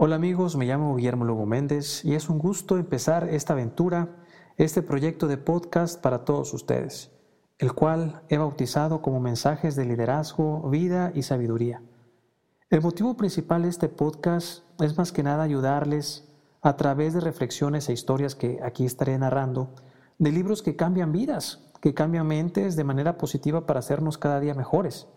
Hola amigos, me llamo Guillermo Lugo Méndez y es un gusto empezar esta aventura, este proyecto de podcast para todos ustedes, el cual he bautizado como mensajes de liderazgo, vida y sabiduría. El motivo principal de este podcast es más que nada ayudarles a través de reflexiones e historias que aquí estaré narrando, de libros que cambian vidas, que cambian mentes de manera positiva para hacernos cada día mejores.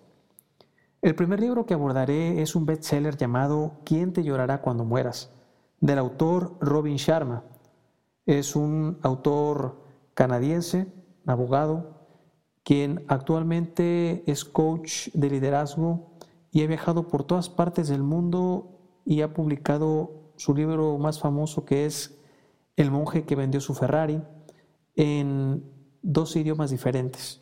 El primer libro que abordaré es un bestseller llamado ¿Quién te llorará cuando mueras? del autor Robin Sharma. Es un autor canadiense, abogado, quien actualmente es coach de liderazgo y ha viajado por todas partes del mundo y ha publicado su libro más famoso que es El monje que vendió su Ferrari en dos idiomas diferentes.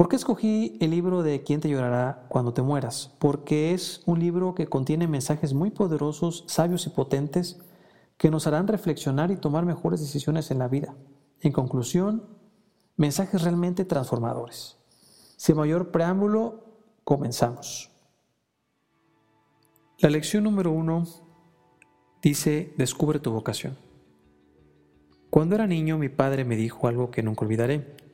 ¿Por qué escogí el libro de ¿Quién te llorará cuando te mueras? Porque es un libro que contiene mensajes muy poderosos, sabios y potentes que nos harán reflexionar y tomar mejores decisiones en la vida. En conclusión, mensajes realmente transformadores. Sin mayor preámbulo, comenzamos. La lección número uno dice, descubre tu vocación. Cuando era niño mi padre me dijo algo que nunca olvidaré.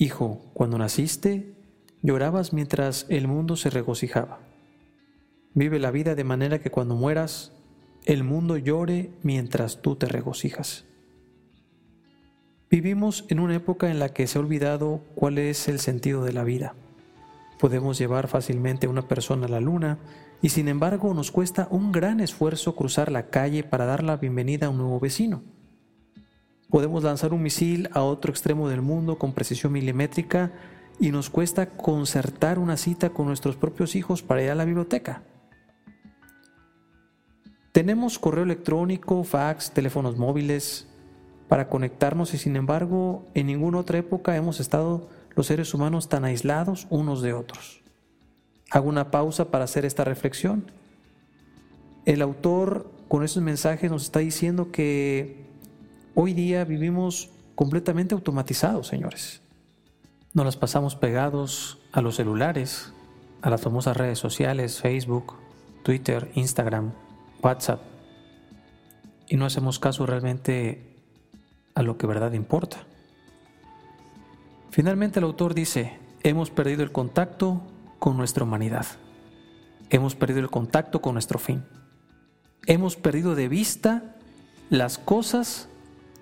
Hijo, cuando naciste, llorabas mientras el mundo se regocijaba. Vive la vida de manera que cuando mueras, el mundo llore mientras tú te regocijas. Vivimos en una época en la que se ha olvidado cuál es el sentido de la vida. Podemos llevar fácilmente a una persona a la luna y sin embargo nos cuesta un gran esfuerzo cruzar la calle para dar la bienvenida a un nuevo vecino. Podemos lanzar un misil a otro extremo del mundo con precisión milimétrica y nos cuesta concertar una cita con nuestros propios hijos para ir a la biblioteca. Tenemos correo electrónico, fax, teléfonos móviles para conectarnos y sin embargo en ninguna otra época hemos estado los seres humanos tan aislados unos de otros. Hago una pausa para hacer esta reflexión. El autor con esos mensajes nos está diciendo que Hoy día vivimos completamente automatizados, señores. Nos las pasamos pegados a los celulares, a las famosas redes sociales, Facebook, Twitter, Instagram, WhatsApp, y no hacemos caso realmente a lo que verdad importa. Finalmente el autor dice, hemos perdido el contacto con nuestra humanidad. Hemos perdido el contacto con nuestro fin. Hemos perdido de vista las cosas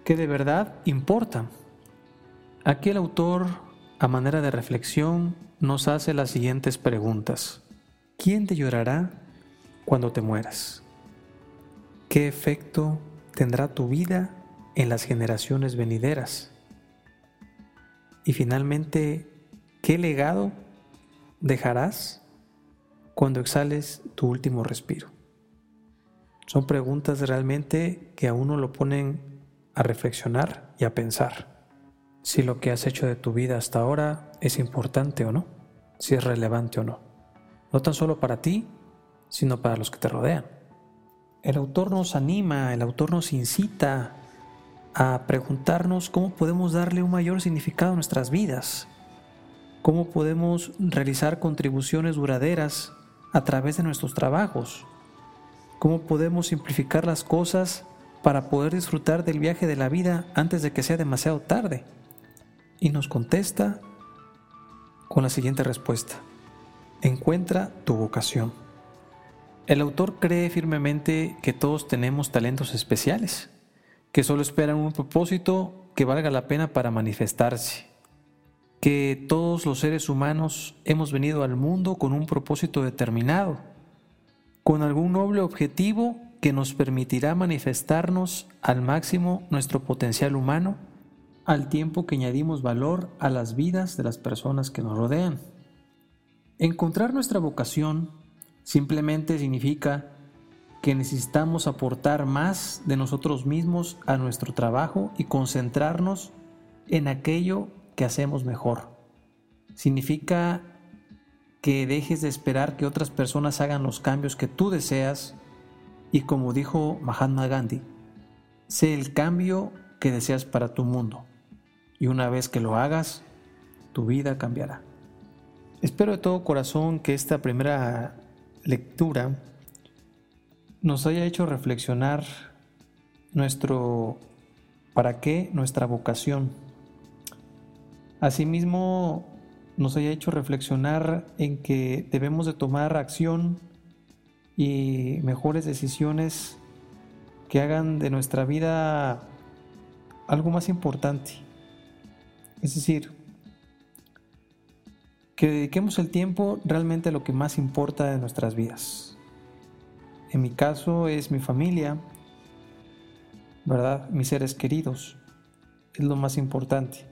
que de verdad importan. Aquí el autor, a manera de reflexión, nos hace las siguientes preguntas. ¿Quién te llorará cuando te mueras? ¿Qué efecto tendrá tu vida en las generaciones venideras? Y finalmente, ¿qué legado dejarás cuando exhales tu último respiro? Son preguntas realmente que a uno lo ponen a reflexionar y a pensar si lo que has hecho de tu vida hasta ahora es importante o no, si es relevante o no. No tan solo para ti, sino para los que te rodean. El autor nos anima, el autor nos incita a preguntarnos cómo podemos darle un mayor significado a nuestras vidas, cómo podemos realizar contribuciones duraderas a través de nuestros trabajos, cómo podemos simplificar las cosas para poder disfrutar del viaje de la vida antes de que sea demasiado tarde? Y nos contesta con la siguiente respuesta. Encuentra tu vocación. El autor cree firmemente que todos tenemos talentos especiales, que solo esperan un propósito que valga la pena para manifestarse, que todos los seres humanos hemos venido al mundo con un propósito determinado, con algún noble objetivo que nos permitirá manifestarnos al máximo nuestro potencial humano al tiempo que añadimos valor a las vidas de las personas que nos rodean. Encontrar nuestra vocación simplemente significa que necesitamos aportar más de nosotros mismos a nuestro trabajo y concentrarnos en aquello que hacemos mejor. Significa que dejes de esperar que otras personas hagan los cambios que tú deseas y como dijo Mahatma Gandhi, sé el cambio que deseas para tu mundo y una vez que lo hagas, tu vida cambiará. Espero de todo corazón que esta primera lectura nos haya hecho reflexionar nuestro para qué, nuestra vocación. Asimismo, nos haya hecho reflexionar en que debemos de tomar acción y mejores decisiones que hagan de nuestra vida algo más importante. Es decir, que dediquemos el tiempo realmente a lo que más importa de nuestras vidas. En mi caso es mi familia, ¿verdad? Mis seres queridos. Es lo más importante.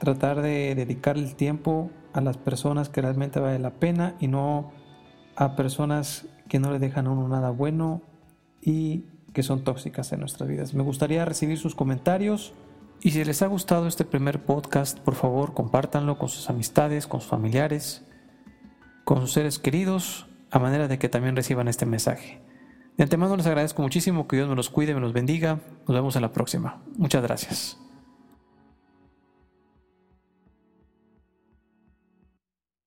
Tratar de dedicarle el tiempo a las personas que realmente vale la pena y no a personas que no le dejan a uno nada bueno y que son tóxicas en nuestras vidas. Me gustaría recibir sus comentarios y si les ha gustado este primer podcast, por favor compártanlo con sus amistades, con sus familiares, con sus seres queridos, a manera de que también reciban este mensaje. De antemano les agradezco muchísimo, que Dios me los cuide, me los bendiga. Nos vemos en la próxima. Muchas gracias.